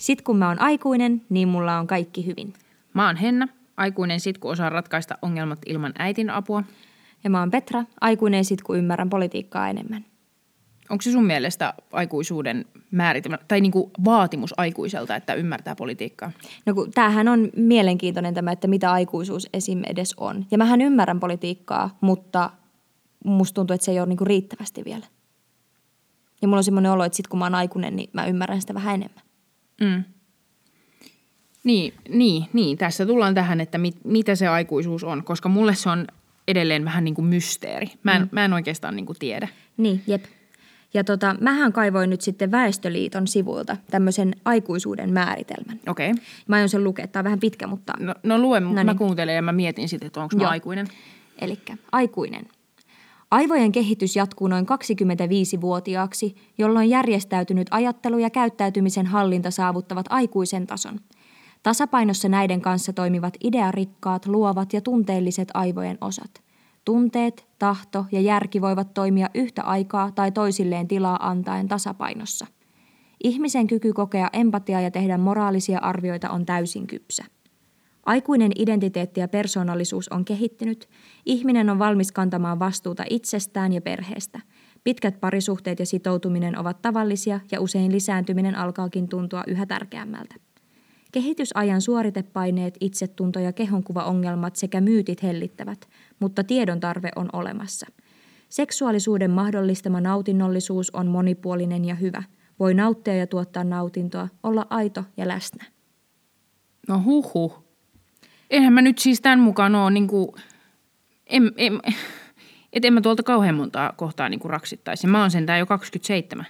Sit kun mä oon aikuinen, niin mulla on kaikki hyvin. Mä oon Henna, aikuinen sit kun osaan ratkaista ongelmat ilman äitin apua. Ja mä oon Petra, aikuinen sit kun ymmärrän politiikkaa enemmän. Onko se sun mielestä aikuisuuden määritelmä tai niinku vaatimus aikuiselta, että ymmärtää politiikkaa? No kun tämähän on mielenkiintoinen tämä, että mitä aikuisuus esim. edes on. Ja mähän ymmärrän politiikkaa, mutta musta tuntuu, että se ei ole niinku riittävästi vielä. Ja mulla on semmoinen olo, että sit kun mä oon aikuinen, niin mä ymmärrän sitä vähän enemmän. Mm. Niin, niin, niin, tässä tullaan tähän, että mit, mitä se aikuisuus on, koska mulle se on edelleen vähän niin kuin mysteeri. Mä en, mm. mä en oikeastaan niin kuin tiedä. Niin, jep. Ja tota, mähän kaivoin nyt sitten Väestöliiton sivuilta tämmöisen aikuisuuden määritelmän. Okei. Okay. Mä aion sen lukea, tämä on vähän pitkä, mutta... No, no lue, no niin. mä kuuntelen ja mä mietin sitten, että onko mä aikuinen. Eli aikuinen. Aivojen kehitys jatkuu noin 25-vuotiaaksi, jolloin järjestäytynyt ajattelu ja käyttäytymisen hallinta saavuttavat aikuisen tason. Tasapainossa näiden kanssa toimivat idearikkaat, luovat ja tunteelliset aivojen osat – Tunteet, tahto ja järki voivat toimia yhtä aikaa tai toisilleen tilaa antaen tasapainossa. Ihmisen kyky kokea empatiaa ja tehdä moraalisia arvioita on täysin kypsä. Aikuinen identiteetti ja persoonallisuus on kehittynyt, ihminen on valmis kantamaan vastuuta itsestään ja perheestä. Pitkät parisuhteet ja sitoutuminen ovat tavallisia ja usein lisääntyminen alkaakin tuntua yhä tärkeämmältä. Kehitysajan suoritepaineet, itsetunto ja kehonkuvaongelmat sekä myytit hellittävät, mutta tiedon tarve on olemassa. Seksuaalisuuden mahdollistama nautinnollisuus on monipuolinen ja hyvä. Voi nauttia ja tuottaa nautintoa, olla aito ja läsnä. No huhu. Eihän mä nyt siis tämän mukaan ole niin kuin, en, en, et en mä tuolta kauhean montaa kohtaa niin kuin raksittaisi. Mä oon sentään jo 27.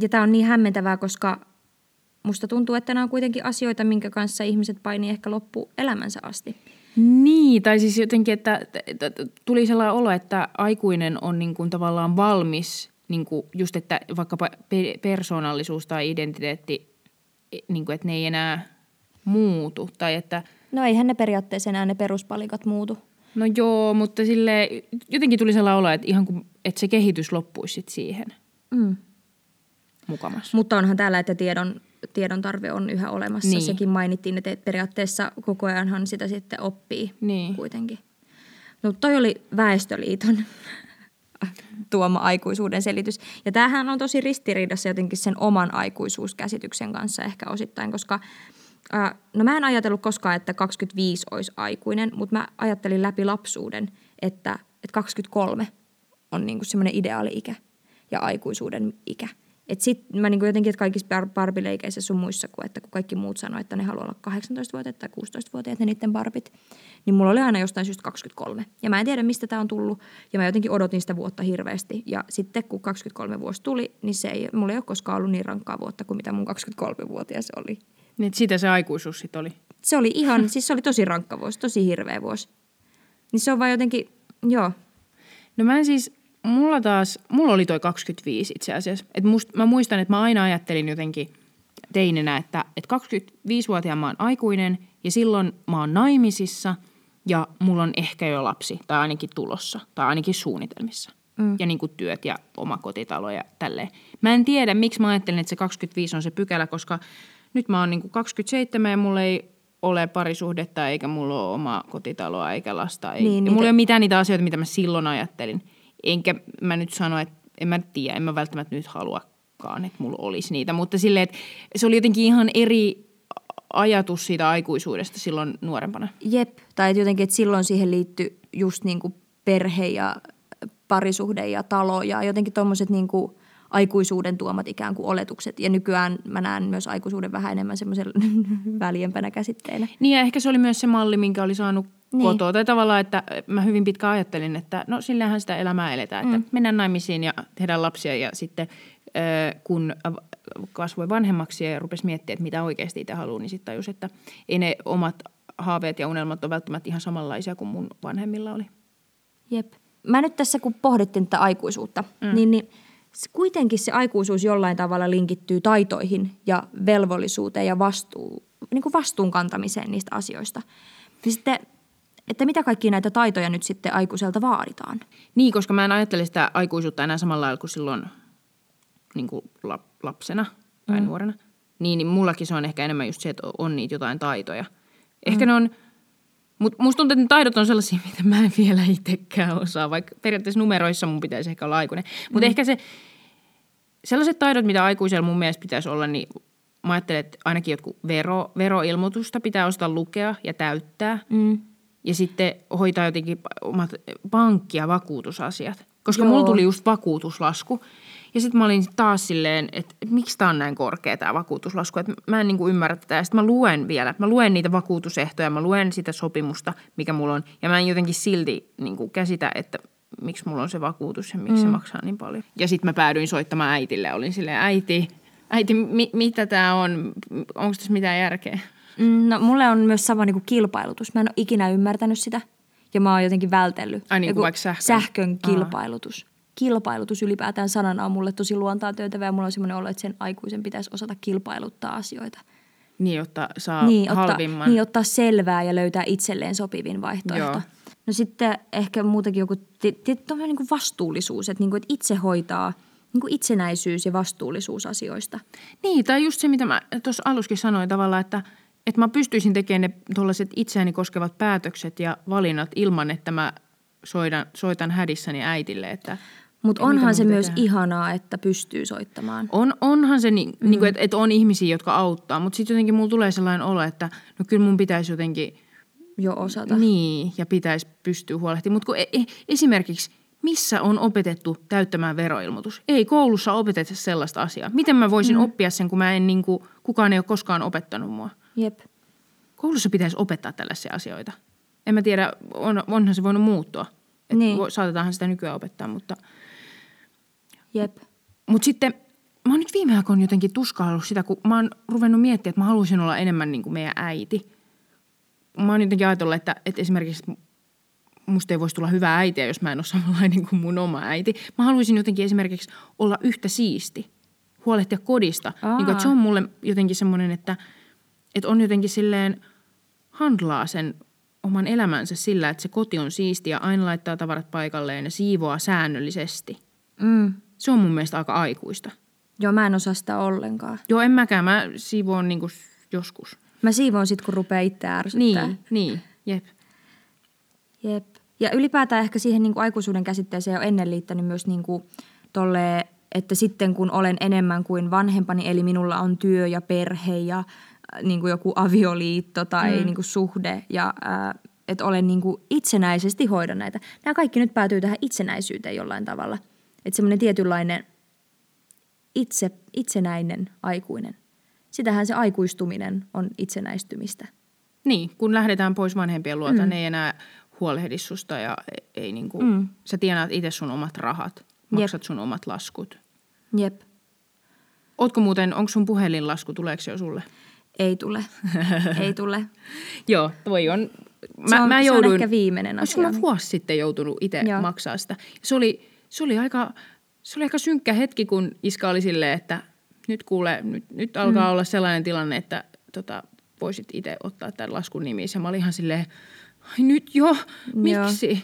Ja tämä on niin hämmentävää, koska musta tuntuu, että nämä on kuitenkin asioita, minkä kanssa ihmiset painii ehkä loppu elämänsä asti. Niin, tai siis jotenkin, että, että tuli sellainen olo, että aikuinen on niin kuin tavallaan valmis, niin kuin just että vaikkapa persoonallisuus tai identiteetti, e, niin kuin, että ne ei enää muutu. Tai että, no eihän ne periaatteessa enää ne peruspalikat muutu. No joo, mutta sille jotenkin tuli sellainen olo, että ihan kuin, että se kehitys loppuisi sit siihen. Mm. Mukamassa. Mutta onhan täällä, että tiedon tiedon tarve on yhä olemassa. Niin. Sekin mainittiin, että periaatteessa koko ajanhan sitä sitten oppii niin. kuitenkin. No toi oli Väestöliiton tuoma aikuisuuden selitys. Ja tämähän on tosi ristiriidassa jotenkin sen oman aikuisuuskäsityksen kanssa ehkä osittain, koska äh, no mä en ajatellut koskaan, että 25 olisi aikuinen, mutta mä ajattelin läpi lapsuuden, että, että 23 on niin semmoinen ideaali-ikä ja aikuisuuden ikä – et sit mä niinku jotenkin, että kaikissa barbileikeissä sun muissa, kun, että kun kaikki muut sanoo, että ne haluaa olla 18-vuotiaat tai 16-vuotiaat ne niiden barbit, niin mulla oli aina jostain syystä 23. Ja mä en tiedä, mistä tämä on tullut, ja mä jotenkin odotin sitä vuotta hirveästi. Ja sitten kun 23 vuosi tuli, niin se ei, mulla ei ole koskaan ollut niin rankkaa vuotta kuin mitä mun 23-vuotias oli. Niin sitä se aikuisuus sitten oli? Se oli ihan, siis se oli tosi rankka vuosi, tosi hirveä vuosi. Niin se on vaan jotenkin, joo. No mä en siis, mulla taas, mulla oli toi 25 itse asiassa. Et must, mä muistan, että mä aina ajattelin jotenkin teinenä, että, että 25-vuotiaan mä oon aikuinen ja silloin mä oon naimisissa ja mulla on ehkä jo lapsi tai ainakin tulossa tai ainakin suunnitelmissa. Mm. Ja niin kuin työt ja oma kotitalo ja tälleen. Mä en tiedä, miksi mä ajattelin, että se 25 on se pykälä, koska nyt mä oon niin kuin 27 ja mulla ei ole parisuhdetta eikä mulla ole omaa kotitaloa eikä lasta. Ei, niin, ja mulla ei ole mitään niitä asioita, mitä mä silloin ajattelin – Enkä mä nyt sano, että en mä tiedä, en mä välttämättä nyt haluakaan, että mulla olisi niitä. Mutta silleen, että se oli jotenkin ihan eri ajatus siitä aikuisuudesta silloin nuorempana. Jep, tai jotenkin, että silloin siihen liittyi just niin kuin perhe ja parisuhde ja talo ja jotenkin tuommoiset niin kuin aikuisuuden tuomat ikään kuin oletukset. Ja nykyään mä näen myös aikuisuuden vähän enemmän semmoisen väljempänä käsitteenä. Niin ja ehkä se oli myös se malli, minkä oli saanut niin. kotoa. Tai tavallaan, että mä hyvin pitkään ajattelin, että no sillähän sitä elämää eletään, että mm. mennään naimisiin ja tehdään lapsia ja sitten kun kasvoi vanhemmaksi ja rupesi miettimään, että mitä oikeasti itse haluaa, niin sitten tajus, että ei ne omat haaveet ja unelmat ole välttämättä ihan samanlaisia kuin mun vanhemmilla oli. Jep. Mä nyt tässä, kun pohdittiin tätä aikuisuutta, mm. niin, niin kuitenkin se aikuisuus jollain tavalla linkittyy taitoihin ja velvollisuuteen ja vastuu, niin kuin vastuun kantamiseen niistä asioista. Ja sitten että mitä kaikkia näitä taitoja nyt sitten aikuiselta vaaditaan. Niin, koska mä en ajattele sitä aikuisuutta enää samalla lailla kuin silloin niin kuin lapsena tai mm. nuorena. niin, niin mullakin se on ehkä enemmän just se, että on niitä jotain taitoja. Ehkä mm. ne on, mutta musta tuntuu, että ne taidot on sellaisia, mitä mä en vielä itsekään osaa, vaikka periaatteessa numeroissa mun pitäisi ehkä olla aikuinen. Mutta mm. ehkä se, sellaiset taidot, mitä aikuisella mun mielestä pitäisi olla, niin mä ajattelen, että ainakin jotkut vero, veroilmoitusta pitää osata lukea ja täyttää. Mm. Ja sitten hoitaa jotenkin omat pankki- ja vakuutusasiat. Koska Joo. mulla tuli just vakuutuslasku. Ja sitten mä olin taas silleen, että, että miksi tämä on näin korkea tämä vakuutuslasku. Että mä en niinku ymmärrä tätä. Ja sitten mä luen vielä, mä luen niitä vakuutusehtoja, mä luen sitä sopimusta, mikä mulla on. Ja mä en jotenkin silti niinku käsitä, että miksi mulla on se vakuutus ja miksi mm. se maksaa niin paljon. Ja sitten mä päädyin soittamaan äitille. Olin silleen, äiti, äiti, mi- mitä tämä on? Onko tässä mitään järkeä? Mm, no mulle on myös sama niin kuin kilpailutus. Mä en ole ikinä ymmärtänyt sitä. Ja mä oon jotenkin vältellyt. Ai niin kuin vaikka sähkön? Sähkön kilpailutus. Aha. Kilpailutus ylipäätään sanana on mulle tosi luontaan työtävä ja mulla on semmoinen olo, että sen aikuisen pitäisi osata kilpailuttaa asioita. Niin, jotta saa niin, halvimman. Ottaa, niin, ottaa selvää ja löytää itselleen sopivin vaihtoehto. Joo. No sitten ehkä muutakin joku niin kuin vastuullisuus, että, niin kuin, että itse hoitaa niin kuin itsenäisyys ja vastuullisuus asioista. Niin, tai just se, mitä mä tuossa aluskin sanoin tavallaan, että, että mä pystyisin tekemään ne tuollaiset itseäni koskevat päätökset ja valinnat ilman, että mä soitan, soitan hädissäni äitille, että mutta onhan se myös tehdä. ihanaa, että pystyy soittamaan. On, onhan se, niin, mm. niin kuin, että, että on ihmisiä, jotka auttaa. Mutta sitten jotenkin mulla tulee sellainen olo, että no kyllä mun pitäisi jotenkin – jo osata. Niin, ja pitäisi pystyä huolehtimaan. Mutta e- e- esimerkiksi missä on opetettu täyttämään veroilmoitus? Ei koulussa opeteta sellaista asiaa. Miten mä voisin mm. oppia sen, kun mä en niin kuin, kukaan ei ole koskaan opettanut mua? Jep. Koulussa pitäisi opettaa tällaisia asioita. En mä tiedä, on, onhan se voinut muuttua. Et niin. Saatetaanhan sitä nykyään opettaa, mutta... Jep. Mutta sitten mä oon nyt viime aikoina jotenkin tuskaillut sitä, kun mä oon ruvennut miettimään, että mä haluaisin olla enemmän niin kuin meidän äiti – mä oon jotenkin ajatellut, että, että esimerkiksi musta ei voisi tulla hyvää äitiä, jos mä en ole samanlainen kuin mun oma äiti. Mä haluaisin jotenkin esimerkiksi olla yhtä siisti, huolehtia kodista. Niin kuin, että se on mulle jotenkin semmoinen, että, että on jotenkin silleen handlaa sen oman elämänsä sillä, että se koti on siisti ja aina laittaa tavarat paikalleen ja siivoaa säännöllisesti. Mm. Se on mun mielestä aika aikuista. Joo, mä en osaa sitä ollenkaan. Joo, en mäkään. Mä siivoon niin joskus. Mä siivoon sit, kun rupeaa itse ärsyttää. Niin, niin, jep. Jep. Ja ylipäätään ehkä siihen niin kuin aikuisuuden käsitteeseen on ennen liittänyt myös niin kuin tolle, että sitten kun olen enemmän kuin vanhempani, eli minulla on työ ja perhe ja niin kuin joku avioliitto tai mm. niin kuin suhde ja äh, että olen niin kuin itsenäisesti hoidan näitä. Nämä kaikki nyt päätyy tähän itsenäisyyteen jollain tavalla. Että semmoinen tietynlainen itse, itsenäinen aikuinen sitähän se aikuistuminen on itsenäistymistä. Niin, kun lähdetään pois vanhempien luota, mm. ne ei enää huolehdi susta ja ei niin kuin, mm. sä tienaat itse sun omat rahat, maksat Jep. sun omat laskut. Jep. Ootko muuten, onko sun puhelinlasku, tuleeko se jo sulle? Ei tule, ei tule. Joo, toi on. Mä, se on, mä jouduin, se on ehkä viimeinen asia. Olisiko mä vuosi sitten joutunut itse maksaa sitä. Se oli, se oli aika, se oli aika synkkä hetki, kun iska oli silleen, että – nyt kuule, nyt, nyt alkaa mm. olla sellainen tilanne, että tota, voisit itse ottaa tämän laskun nimissä. Mä olin ihan silleen, ai nyt jo, miksi? Joo.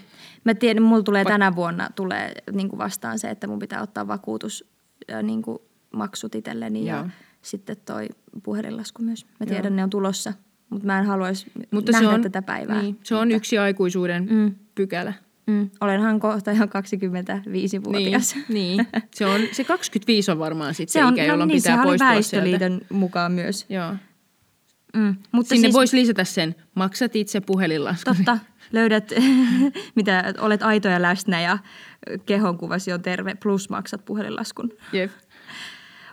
Mä tiedän, mulla tulee tänä vuonna tulee niin kuin vastaan se, että mun pitää ottaa vakuutus niin kuin maksut itselleni Joo. ja sitten toi puhelinlasku myös. Mä tiedän, Joo. ne on tulossa, mutta mä en haluaisi mutta nähdä se on, tätä päivää. Niin, se on mutta, yksi aikuisuuden mm. pykälä. Mm, olenhan kohta jo 25-vuotias. Niin, niin. Se, on, se 25 on varmaan sitten se, se ikä, no jolloin niin, pitää poistua Väestöliiton sieltä. mukaan myös. Joo. Mm, mutta Sinne siis, voisi lisätä sen, maksat itse puhelinlaskun. Totta, löydät, mitä olet aitoja läsnä ja kehonkuvasi on terve, plus maksat puhelinlaskun. Jep.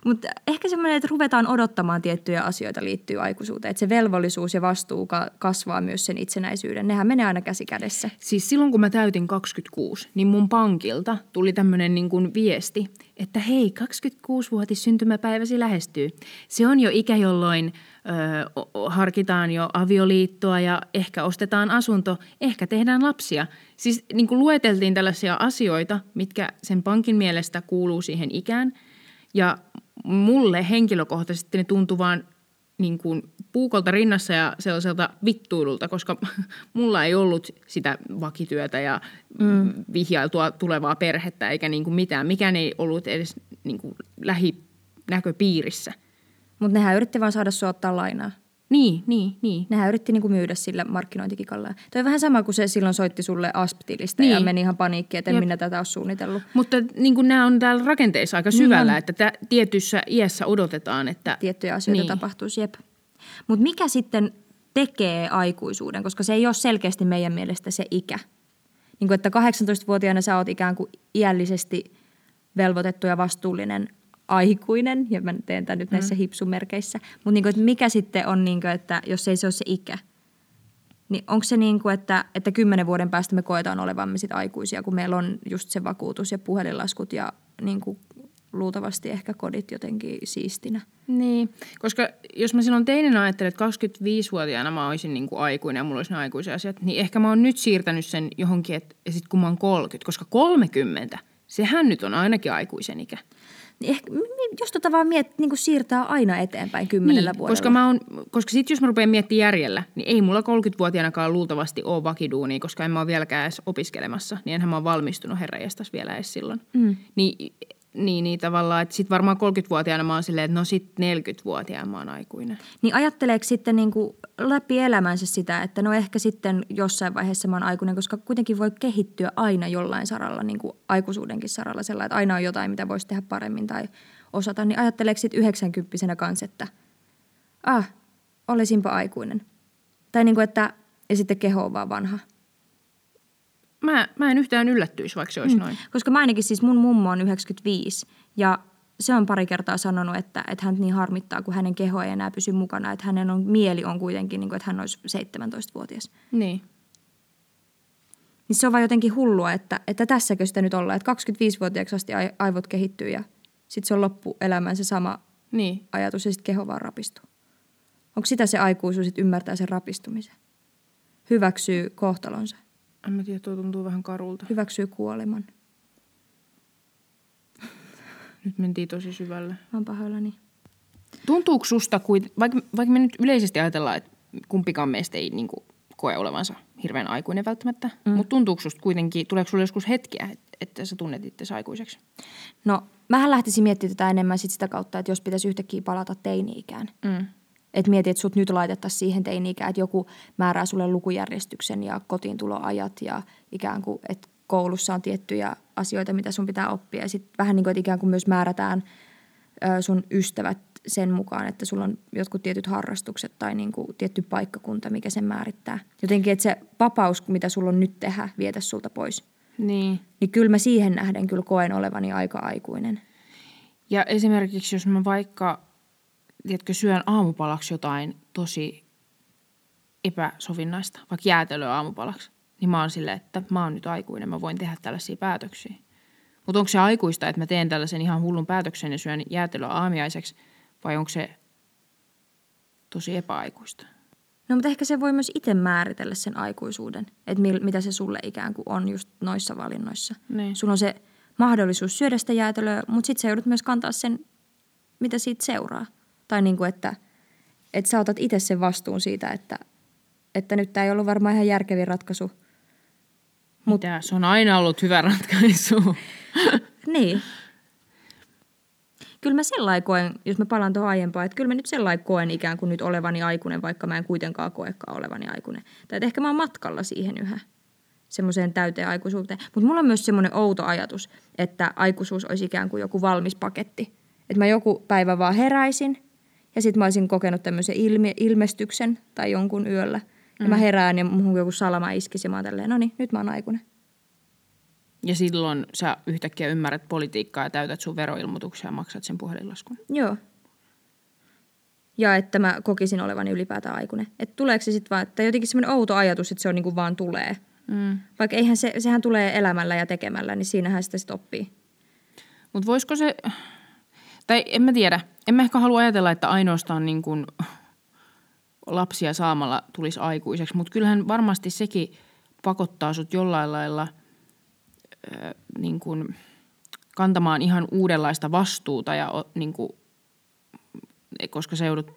Mutta ehkä semmoinen, että ruvetaan odottamaan tiettyjä asioita liittyy aikuisuuteen. Että se velvollisuus ja vastuu kasvaa myös sen itsenäisyyden. Nehän menee aina käsi kädessä. Siis silloin, kun mä täytin 26, niin mun pankilta tuli tämmöinen niin kuin viesti, että hei, 26-vuotis syntymäpäiväsi lähestyy. Se on jo ikä, jolloin ö, harkitaan jo avioliittoa ja ehkä ostetaan asunto, ehkä tehdään lapsia. Siis niin kuin lueteltiin tällaisia asioita, mitkä sen pankin mielestä kuuluu siihen ikään. Ja mulle henkilökohtaisesti ne tuntuu vaan niin kuin puukolta rinnassa ja sellaiselta vittuilulta, koska mulla ei ollut sitä vakityötä ja mm. vihjailtua tulevaa perhettä eikä niin kuin mitään. Mikään ei ollut edes niin kuin lähinäköpiirissä. Mutta nehän yritti vaan saada sua ottaa lainaa. Niin, niin, niin. Nehän yritti niinku myydä sillä markkinointikikalla. Toi on vähän sama kuin se silloin soitti sulle Asp-tilistä niin. ja Niin. meni ihan paniikkiin, että en Jep. minä tätä ole suunnitellut. Mutta niin nämä on täällä rakenteissa aika syvällä, niin että tä, tietyssä iässä odotetaan, että... Tiettyjä asioita niin. Niin. tapahtuisi, jep. Mutta mikä sitten tekee aikuisuuden, koska se ei ole selkeästi meidän mielestä se ikä. Niin kuin, että 18-vuotiaana sä oot ikään kuin iällisesti velvoitettu ja vastuullinen aikuinen, ja mä teen tämän nyt näissä hipsumerkeissä. Mutta niin kuin, että mikä sitten on, niin kuin, että jos ei se ole se ikä, niin onko se niin kuin, että, että kymmenen vuoden päästä me koetaan olevamme sit aikuisia, kun meillä on just se vakuutus ja puhelinlaskut ja niin kuin, luultavasti ehkä kodit jotenkin siistinä. Niin, koska jos mä silloin teinenä ajattelin, että 25-vuotiaana mä olisin niin kuin aikuinen ja mulla olisi ne aikuisia asiat, niin ehkä mä oon nyt siirtänyt sen johonkin, että ja sit kun mä oon 30, koska 30, sehän nyt on ainakin aikuisen ikä. Niin ehkä, jos tota vaan miet, niin kuin siirtää aina eteenpäin kymmenellä niin, vuodella. koska, mä oon, koska sit jos mä rupean miettimään järjellä, niin ei mulla 30-vuotiaanakaan luultavasti ole vakiduunia, koska en mä ole vieläkään edes opiskelemassa. Niin enhän mä oon valmistunut herranjestas vielä edes silloin. Mm. Niin, niin, niin tavallaan, että sit varmaan 30-vuotiaana mä oon silleen, että no sit 40-vuotiaana mä oon aikuinen. Niin ajatteleeko sitten niin kuin läpi elämänsä sitä, että no ehkä sitten jossain vaiheessa mä oon aikuinen, koska kuitenkin voi kehittyä aina jollain saralla, niin kuin aikuisuudenkin saralla sellainen, että aina on jotain, mitä voisi tehdä paremmin tai osata. Niin ajatteleeko sitten 90 kanssa, että ah, olisinpa aikuinen. Tai niin kuin, että ja sitten keho on vaan vanha. Mä, mä en yhtään yllättyisi, vaikka se olisi mm. noin. Koska mä ainakin siis mun mummo on 95 ja se on pari kertaa sanonut, että, että hän niin harmittaa, kun hänen keho ei enää pysy mukana. Että hänen on, mieli on kuitenkin, niin kuin, että hän olisi 17-vuotias. Niin. Niin se on vaan jotenkin hullua, että, että tässäkö sitä nyt ollaan. Että 25-vuotiaaksi asti ai- aivot kehittyy ja sitten se on loppuelämän se sama Niin. ajatus ja sitten keho vaan rapistuu. Onko sitä se aikuisuus, että ymmärtää sen rapistumisen? Hyväksyy kohtalonsa. En mä tiedä, tuo tuntuu vähän karulta. Hyväksyy kuoleman. Nyt mentiin tosi syvälle. Mä oon pahoillani. Tuntuuko susta, kuit- vaikka, vaikka me nyt yleisesti ajatellaan, että kumpikaan meistä ei niin kuin, koe olevansa hirveän aikuinen välttämättä, mm. mutta tuntuuko susta kuitenkin, tuleeko sulle joskus hetkiä, että, että sä tunnet itse aikuiseksi? No, mähän lähtisin miettimään tätä enemmän sit sitä kautta, että jos pitäisi yhtäkkiä palata teini-ikään. Mm. Että mieti, että sut nyt laitettaisiin siihen teini-ikään, että joku määrää sulle lukujärjestyksen ja kotiin tuloajat ja ikään kuin, että koulussa on tiettyjä asioita, mitä sun pitää oppia. Ja sitten vähän niin kuin, että ikään kuin myös määrätään sun ystävät sen mukaan, että sulla on jotkut tietyt harrastukset tai niin kuin tietty paikkakunta, mikä sen määrittää. Jotenkin, että se vapaus, mitä sulla on nyt tehdä, vietä sulta pois. Niin. Niin kyllä mä siihen nähden kyllä koen olevani aika aikuinen. Ja esimerkiksi jos mä vaikka, tiedätkö, syön aamupalaksi jotain tosi epäsovinnaista, vaikka jäätelöä aamupalaksi, niin mä oon silleen, että mä oon nyt aikuinen, mä voin tehdä tällaisia päätöksiä. Mutta onko se aikuista, että mä teen tällaisen ihan hullun päätöksen ja syön jäätelöä aamiaiseksi, vai onko se tosi epäaikuista? No mutta ehkä se voi myös itse määritellä sen aikuisuuden, että mil, mitä se sulle ikään kuin on just noissa valinnoissa. Niin. Sulla on se mahdollisuus syödä sitä jäätelöä, mutta sitten sä joudut myös kantaa sen, mitä siitä seuraa. Tai niin kuin, että, että sä otat itse sen vastuun siitä, että, että nyt tämä ei ollut varmaan ihan järkevin ratkaisu. Mut, Mitä? Se on aina ollut hyvä ratkaisu. Niin. Kyllä mä sellainen koen, jos mä palaan tuohon aiempaan, että kyllä mä nyt sellainen koen ikään kuin nyt olevani aikuinen, vaikka mä en kuitenkaan koekaan olevani aikuinen. Tai että ehkä mä oon matkalla siihen yhä, semmoiseen täyteen aikuisuuteen. Mutta mulla on myös semmoinen outo ajatus, että aikuisuus olisi ikään kuin joku valmis paketti. Että mä joku päivä vaan heräisin ja sitten mä olisin kokenut tämmöisen ilme- ilmestyksen tai jonkun yöllä. Ja Mm. mä herään ja muhun joku salama iskisi ja mä oon tälleen, no niin, nyt mä oon aikuinen. Ja silloin sä yhtäkkiä ymmärrät politiikkaa ja täytät sun veroilmoituksia ja maksat sen puhelinlaskun. Joo. Ja että mä kokisin olevani ylipäätään aikuinen. Että tuleeko se sitten vaan, että jotenkin semmoinen outo ajatus, että se on niin kuin vaan tulee. Mm. Vaikka eihän se, sehän tulee elämällä ja tekemällä, niin siinähän sitä sitten oppii. Mutta voisiko se, tai en mä tiedä, en mä ehkä halua ajatella, että ainoastaan niin kuin lapsia saamalla tulisi aikuiseksi, mutta kyllähän varmasti sekin pakottaa sut jollain lailla ö, niin kuin kantamaan ihan uudenlaista vastuuta, ja, niin kuin, koska sä joudut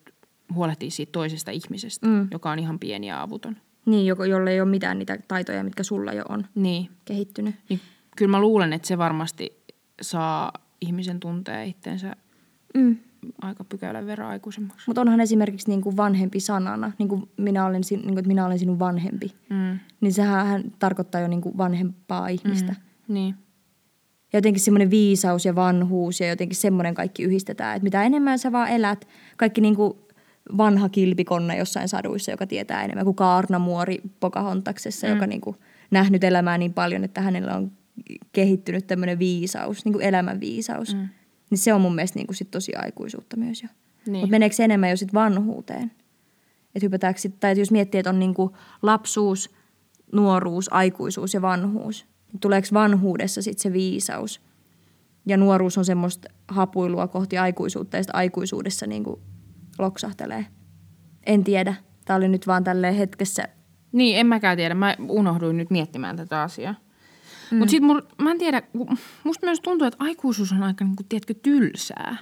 huolehtimaan siitä toisesta ihmisestä, mm. joka on ihan pieni ja avuton. Niin, joko, jolle ei ole mitään niitä taitoja, mitkä sulla jo on Niin, kehittynyt. niin kyllä mä luulen, että se varmasti saa ihmisen tuntee itsensä Mm. aika pykälän verran aikuisemmaksi. Mutta onhan esimerkiksi niin kuin vanhempi sanana, niin kuin minä olen, sin- niin kuin, että minä olen sinun vanhempi. Mm. Niin sehän tarkoittaa jo niin kuin vanhempaa ihmistä. Mm. Niin. Ja jotenkin semmoinen viisaus ja vanhuus ja jotenkin semmoinen kaikki yhdistetään. Että mitä enemmän sä vaan elät, kaikki niin kuin vanha kilpikonna jossain saduissa, joka tietää enemmän kuin Kaarnamuori Pocahontaksessa, mm. joka niin kuin nähnyt elämää niin paljon, että hänellä on kehittynyt tämmöinen viisaus, niin kuin elämän viisaus. Mm. Niin se on mun mielestä niin kuin sit tosi aikuisuutta myös jo. Niin. Mutta meneekö se enemmän jo sit vanhuuteen? Että hypätäänkö sit, tai jos miettii, että on niin kuin lapsuus, nuoruus, aikuisuus ja vanhuus, niin tuleeko vanhuudessa sitten se viisaus? Ja nuoruus on semmoista hapuilua kohti aikuisuutta ja sitten aikuisuudessa niin kuin loksahtelee. En tiedä. Tämä oli nyt vaan tälleen hetkessä. Niin, en mäkään tiedä. Mä unohduin nyt miettimään tätä asiaa. Mm. Mutta sitten mä en tiedä, musta myös tuntuu, että aikuisuus on aika, niin kuin, tiedätkö, tylsää.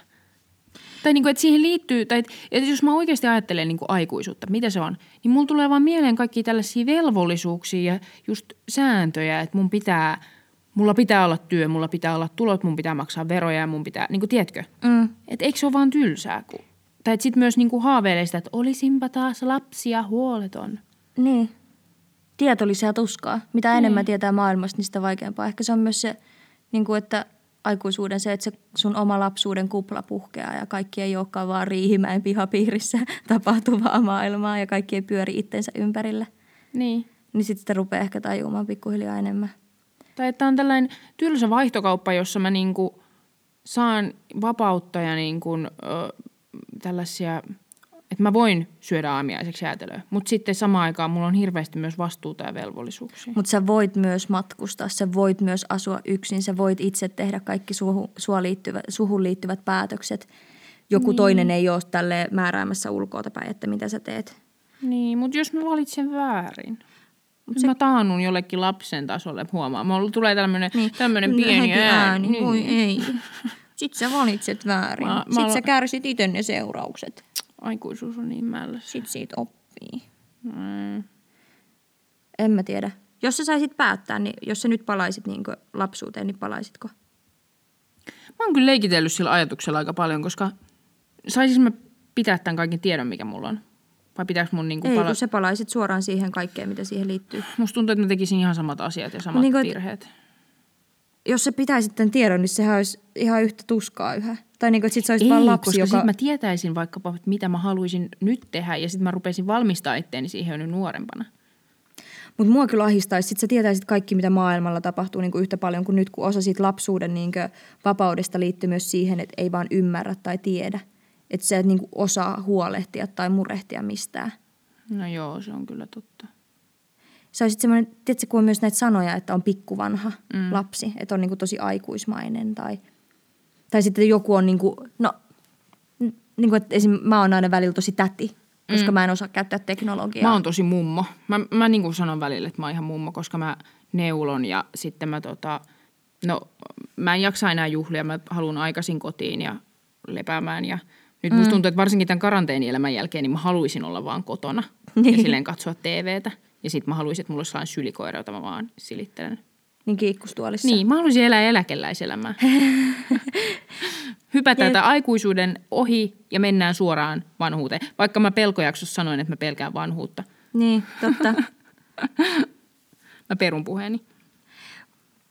Tai niin kuin, että siihen liittyy, tai että, jos mä oikeasti ajattelen niin kuin aikuisuutta, mitä se on, niin mulla tulee vaan mieleen kaikki tällaisia velvollisuuksia ja just sääntöjä, että mun pitää, mulla pitää olla työ, mulla pitää olla tulot, mun pitää maksaa veroja ja mun pitää, niin kuin tiedätkö? Mm. Että eikö se ole vaan tylsää? Kun, tai että sitten myös niin kuin haaveilee sitä, että olisinpa taas lapsia huoleton. Niin. Tieto lisää tuskaa. Mitä niin. enemmän tietää maailmasta, niin sitä vaikeampaa. Ehkä se on myös se, niin kuin, että aikuisuuden se, että se sun oma lapsuuden kupla puhkeaa ja kaikki ei olekaan vaan Riihimäen pihapiirissä tapahtuvaa maailmaa ja kaikki ei pyöri itsensä ympärillä. Niin. Niin sitten sitä rupeaa ehkä tajumaan pikkuhiljaa enemmän. Tai että on tällainen tylsä vaihtokauppa, jossa mä niinku saan vapautta ja niinku, ö, tällaisia, että mä voin syödä aamiaiseksi jäätelöä. Mutta sitten samaan aikaan mulla on hirveästi myös vastuuta ja velvollisuuksia. Mutta sä voit myös matkustaa, sä voit myös asua yksin, sä voit itse tehdä kaikki suhu, sua liittyvä, suhun liittyvät päätökset. Joku niin. toinen ei ole tälle määräämässä ulkoapäin, että mitä sä teet. Niin, mutta jos mä valitsen väärin. Se... Mä taannun jollekin lapsen tasolle huomaa. Mulla tulee tämmöinen niin. Tämmönen pieni ääni. ääni. Niin. Voi ei. Sitten sä valitset väärin. Mä, mä Sitten alo... sä kärsit itse ne seuraukset. Aikuisuus on niin mällässä. Sitten siitä oppii. Mm. En mä tiedä. Jos sä saisit päättää, niin jos sä nyt palaisit niin lapsuuteen, niin palaisitko? Mä oon kyllä leikitellyt sillä ajatuksella aika paljon, koska saisin mä pitää tämän kaiken tiedon, mikä mulla on. Vai pitääkö mun niinku Ei, pala- kun sä palaisit suoraan siihen kaikkeen, mitä siihen liittyy. Musta tuntuu, että mä tekisin ihan samat asiat ja samat Niin kuin, et- virheet. Jos sä pitäisit tämän tiedon, niin sehän olisi ihan yhtä tuskaa yhä. Tai niin kuin, että sit sä olisit Ei, vaan lapsi, koska joka... sit mä tietäisin vaikkapa, että mitä mä haluaisin nyt tehdä ja sitten mä rupesin valmistaa itteeni siihen jo nuorempana. Mutta mua kyllä ahistaisi, sit sä tietäisit kaikki, mitä maailmalla tapahtuu niin kuin yhtä paljon kuin nyt, kun osa siitä lapsuuden niin kuin vapaudesta liittyy myös siihen, että ei vaan ymmärrä tai tiedä. Että sä et niin kuin osaa huolehtia tai murehtia mistään. No joo, se on kyllä totta. Sä olisit semmoinen, tiedätkö, kun on myös näitä sanoja, että on pikkuvanha mm. lapsi, että on niin kuin tosi aikuismainen tai, tai sitten joku on niin kuin, no, n- niin kuin, että esim. mä oon aina välillä tosi täti, koska mm. mä en osaa käyttää teknologiaa. Mä oon tosi mummo. Mä, mä niin kuin sanon välillä, että mä oon ihan mummo, koska mä neulon ja sitten mä tota, no mä en jaksa enää juhlia, mä haluan aikaisin kotiin ja lepäämään ja nyt musta tuntuu, että varsinkin tämän karanteenielämän jälkeen, niin mä haluaisin olla vaan kotona ja Niin. silleen katsoa TVtä. Ja sitten mä haluaisin, että mulla olisi sellainen sylikoira, jota mä vaan silittelen. Niin kiikkustuolissa. Niin, mä haluaisin elää eläkeläiselämää. Hypätään tämän aikuisuuden ohi ja mennään suoraan vanhuuteen. Vaikka mä pelkojaksossa sanoin, että mä pelkään vanhuutta. Niin, totta. Mä perun puheeni.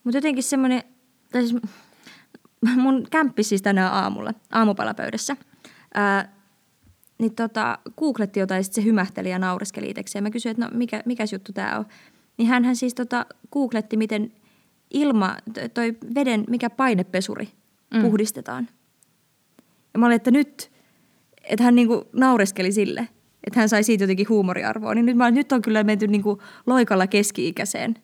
Mutta jotenkin semmoinen, tai siis mun kämppi siis tänään aamulla, aamupalapöydässä, ää, niin tota, googletti jotain ja sit se hymähteli ja naureskeli itsekseen. Mä kysyin, että no mikä, mikäs juttu tää on. Niin hän siis tota, googletti, miten ilma, toi veden, mikä painepesuri mm. puhdistetaan. Ja mä olin, että nyt, että hän niinku naureskeli sille, että hän sai siitä jotenkin huumoriarvoa. Niin nyt, mä, olin, nyt on kyllä menty niinku loikalla keski-ikäiseen.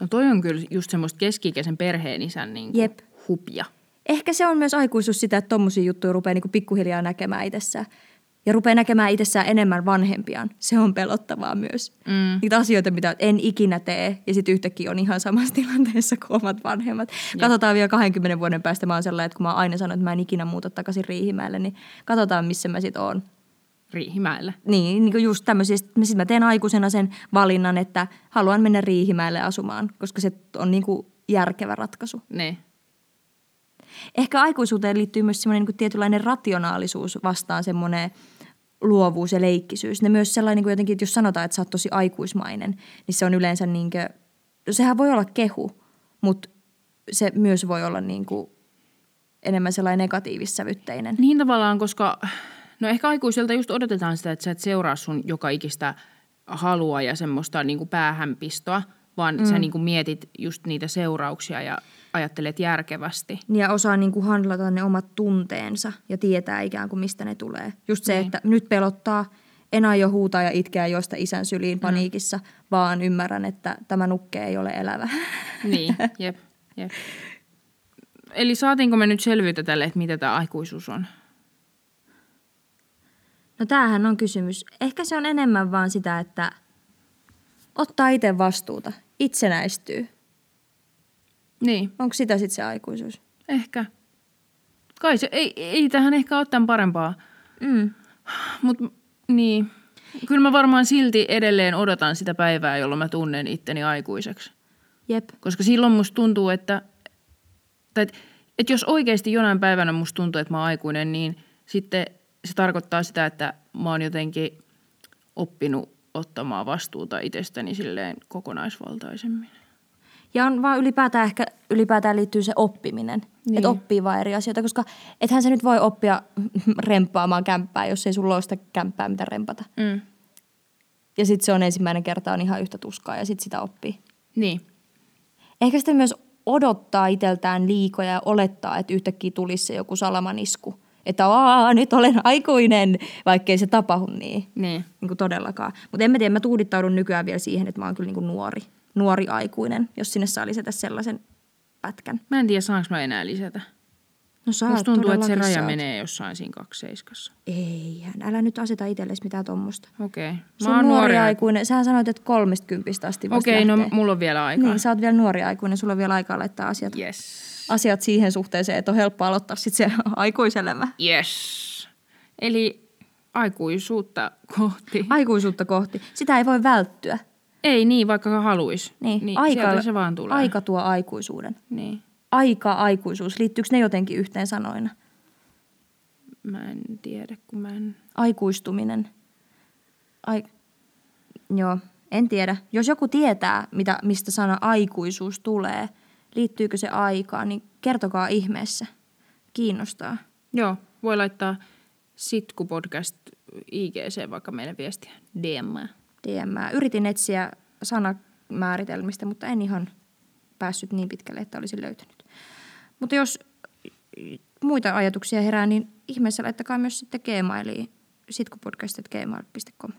No toi on kyllä just semmoista keski-ikäisen perheen isän niin kuin Jep. hupia. Ehkä se on myös aikuisuus sitä, että tommosia juttuja rupeaa niinku pikkuhiljaa näkemään itsessään. Ja rupeaa näkemään itsessään enemmän vanhempiaan. Se on pelottavaa myös. Mm. Niitä asioita, mitä en ikinä tee, ja sitten yhtäkkiä on ihan samassa tilanteessa kuin omat vanhemmat. Katsotaan vielä 20 vuoden päästä. Mä oon sellainen, että kun mä aina sanonut, että mä en ikinä muuta takaisin Riihimäelle, niin katsotaan, missä mä sit oon. Riihimäellä. Niin, niin kuin just tämmöisiä. Sitten sit mä teen aikuisena sen valinnan, että haluan mennä Riihimäelle asumaan, koska se on niin kuin järkevä ratkaisu. Ne. Ehkä aikuisuuteen liittyy myös semmoinen niin tietynlainen rationaalisuus vastaan semmoinen luovuus ja leikkisyys. Ne myös sellainen niin jotenkin, että jos sanotaan, että sä oot tosi aikuismainen, niin se on yleensä niin kuin, sehän voi olla kehu, mutta se myös voi olla niin kuin enemmän sellainen negatiivissävytteinen. Niin tavallaan, koska no ehkä aikuiselta just odotetaan sitä, että sä et seuraa sun joka ikistä halua ja semmoista niin kuin päähänpistoa, vaan mm. sä niin kuin mietit just niitä seurauksia ja ajattelet järkevästi. Ja osaa niin kuin handlata ne omat tunteensa ja tietää ikään kuin mistä ne tulee. Just se, niin. että nyt pelottaa, en aio huutaa ja itkeä joista isän syliin mm. paniikissa, mm. vaan ymmärrän, että tämä nukke ei ole elävä. Niin, jep, jep. Eli saatiinko me nyt selvyyttä tälle, että mitä tämä aikuisuus on? No tämähän on kysymys. Ehkä se on enemmän vaan sitä, että ottaa itse vastuuta, itsenäistyy. Niin. Onko sitä sitten se aikuisuus? Ehkä. Kai se, ei, ei tähän ehkä ole tämän parempaa. Mm. Mutta niin, kyllä mä varmaan silti edelleen odotan sitä päivää, jolloin mä tunnen itteni aikuiseksi. Jep. Koska silloin musta tuntuu, että, tai että, että jos oikeasti jonain päivänä musta tuntuu, että mä oon aikuinen, niin sitten se tarkoittaa sitä, että mä oon jotenkin oppinut ottamaan vastuuta itsestäni silleen kokonaisvaltaisemmin. Ja on vaan ylipäätään ehkä ylipäätään liittyy se oppiminen. Niin. Että oppii vaan eri asioita, koska ethän se nyt voi oppia remppaamaan kämppää, jos ei sulla ole sitä kämppää, mitä rempata. Mm. Ja sitten se on ensimmäinen kerta on ihan yhtä tuskaa ja sitten sitä oppii. Niin. Ehkä sitten myös odottaa itseltään liikoja ja olettaa, että yhtäkkiä tulisi se joku salamanisku. Että Aa, nyt olen aikuinen, vaikkei se tapahdu niin. Niin. niin kuin todellakaan. Mutta en mä tiedä, mä tuudittaudun nykyään vielä siihen, että mä oon kyllä niin kuin nuori nuori aikuinen, jos sinne saa lisätä sellaisen pätkän. Mä en tiedä, saanko mä enää lisätä. No saa, Musta tuntuu, että se raja saat. menee jossain siinä kakseiskassa. Eihän, älä nyt aseta itsellesi mitään tuommoista. Okei. Okay. Mä oon nuori aikuinen. Sähän sanoit, että kolmestakymppistä asti Okei, okay, no mulla on vielä aikaa. Niin, sä oot vielä nuori aikuinen, sulla on vielä aikaa laittaa asiat, yes. asiat siihen suhteeseen, että on helppo aloittaa sitten se aikuiselämä. Yes. Eli aikuisuutta kohti. Aikuisuutta kohti. Sitä ei voi välttyä. Ei niin, vaikka haluaisi. Niin, niin aika, se vaan tulee. aika tuo aikuisuuden. Niin. Aika, aikuisuus, liittyykö ne jotenkin yhteen sanoina? Mä en tiedä, kun mä en... Aikuistuminen. Ai... Joo, en tiedä. Jos joku tietää, mitä, mistä sana aikuisuus tulee, liittyykö se aikaan, niin kertokaa ihmeessä. Kiinnostaa. Joo, voi laittaa Sitku podcast IGC vaikka meidän viestiä DM. DM. Yritin etsiä sanamääritelmistä, mutta en ihan päässyt niin pitkälle, että olisin löytänyt. Mutta jos muita ajatuksia herää, niin ihmeessä laittakaa myös sitten gmailiin sitkupodcast.gmail.com.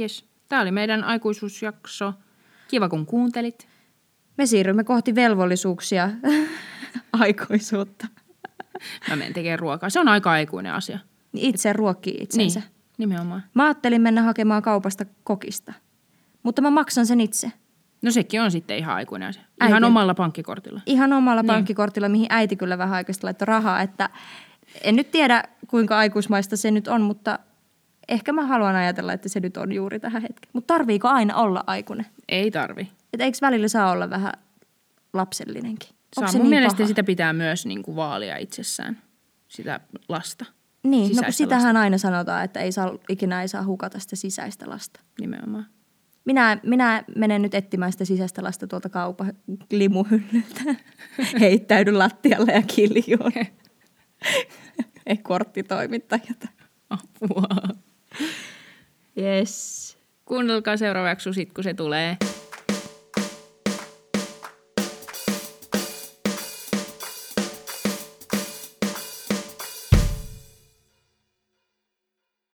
Yes. Tämä oli meidän aikuisuusjakso. Kiva, kun kuuntelit. Me siirrymme kohti velvollisuuksia, aikuisuutta. Mä menen tekemään ruokaa. Se on aika aikuinen asia. Itse ruokkii itsensä. Niin. Nimenomaan. Mä ajattelin mennä hakemaan kaupasta kokista, mutta mä maksan sen itse. No sekin on sitten ihan aikuinen asia. Ihan äiti. omalla pankkikortilla. Ihan omalla niin. pankkikortilla, mihin äiti kyllä vähän aikaista laittoi rahaa. Että en nyt tiedä, kuinka aikuismaista se nyt on, mutta ehkä mä haluan ajatella, että se nyt on juuri tähän hetkeen. Mutta tarviiko aina olla aikuinen? Ei tarvi. Et eikö välillä saa olla vähän lapsellinenkin? Saa. Mun niin mielestä paha? sitä pitää myös niin kuin vaalia itsessään, sitä lasta. Niin, no kun sitähän lasta. aina sanotaan, että ei saa, ikinä ei saa hukata sitä sisäistä lasta. Nimenomaan. Minä, minä menen nyt etsimään sitä sisäistä lasta tuolta kaupan limuhyllyltä. Heittäydyn lattialle ja kiljuun. ei korttitoimittajata. Apua. Yes. Kuunnelkaa seuraavaksi sit, kun se tulee.